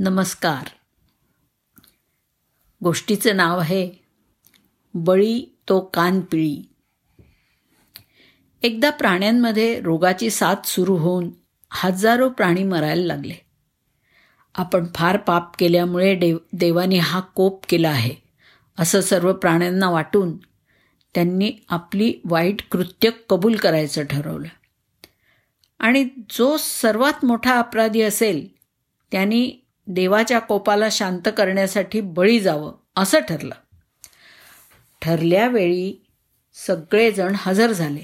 नमस्कार. गोष्टीचं नाव आहे बळी तो कानपिळी. एकदा प्राण्यांमध्ये रोगाची साथ सुरू होऊन हजारो प्राणी मरायला लागले. आपण फार पाप केल्यामुळे देव देवाने हा कोप केला आहे असं सर्व प्राण्यांना वाटून त्यांनी आपली वाईट कृत्य कबूल करायचं ठरवलं. आणि जो सर्वात मोठा अपराधी असेल त्यांनी देवाच्या कोपाला शांत करण्यासाठी बळी जावं असं ठरलं. ठरल्यावेळी सगळेजण हजर झाले.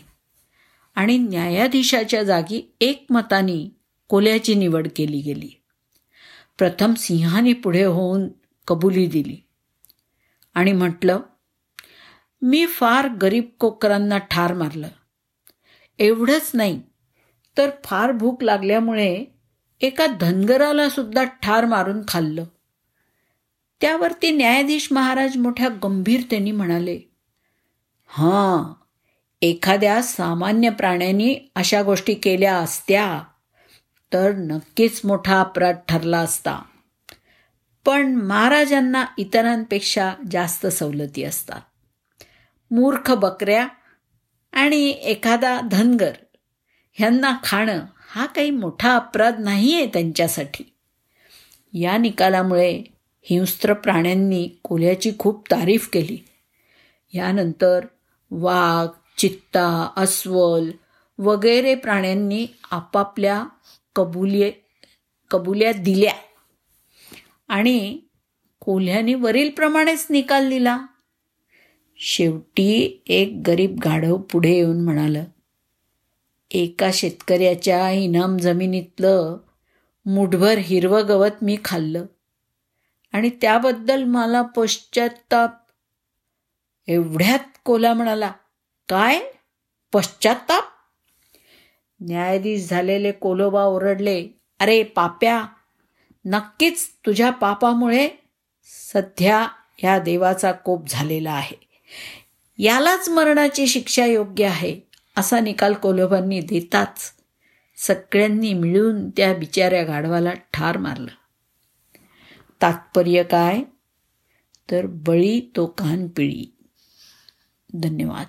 आणि न्यायाधीशाच्या जागी एकमताने कोल्याची निवड केली गेली. प्रथम सिंहाने पुढे होऊन कबुली दिली. आणि म्हटलं मी फार गरीब कोकरांना ठार मारलं. एवढंच नाही तर फार भूक लागल्यामुळे एका धनगराला सुद्धा ठार मारून खाल्लं. त्यावरती न्यायाधीश महाराज मोठ्या गंभीरतेने म्हणाले हां एखाद्या सामान्य प्राण्यांनी अशा गोष्टी केल्या असत्या तर नक्कीच मोठा अपराध ठरला असता. पण महाराजांना इतरांपेक्षा जास्त सवलती असतात. मूर्ख बकऱ्या आणि एखादा धनगर ह्यांना खाणं हा काही मोठा अपराध नाही आहे त्यांच्यासाठी. या निकालामुळे हिंस्त्र प्राण्यांनी कोल्याची खूप तारीफ केली. यानंतर वाघ चित्ता अस्वल वगैरे प्राण्यांनी आपापल्या कबुलिये कबुल्या दिल्या आणि कोल्ह्याने वरीलप्रमाणेच निकाल दिला. शेवटी एक गरीब गाढव पुढे येऊन म्हणालं एका शेतकऱ्याच्या इनाम जमिनीतलं मुठभर हिरवं गवत मी खाल्लं. आणि त्याबद्दल मला पश्चाताप एवढ्यात कोला म्हणाला काय? पश्चाताप न्यायाधीश झालेले कोलोबा ओरडले अरे पाप्या नक्कीच तुझ्या पापामुळे सध्या ह्या देवाचा कोप झालेला आहे. यालाच मरणाची शिक्षा योग्य आहे. असा निकाल कोल्होबांनी देताच सगळ्यांनी मिळून त्या बिचाऱ्या गाढवाला ठार मारलं. तात्पर्य काय? तर बळी तो कान पिळी धन्यवाद.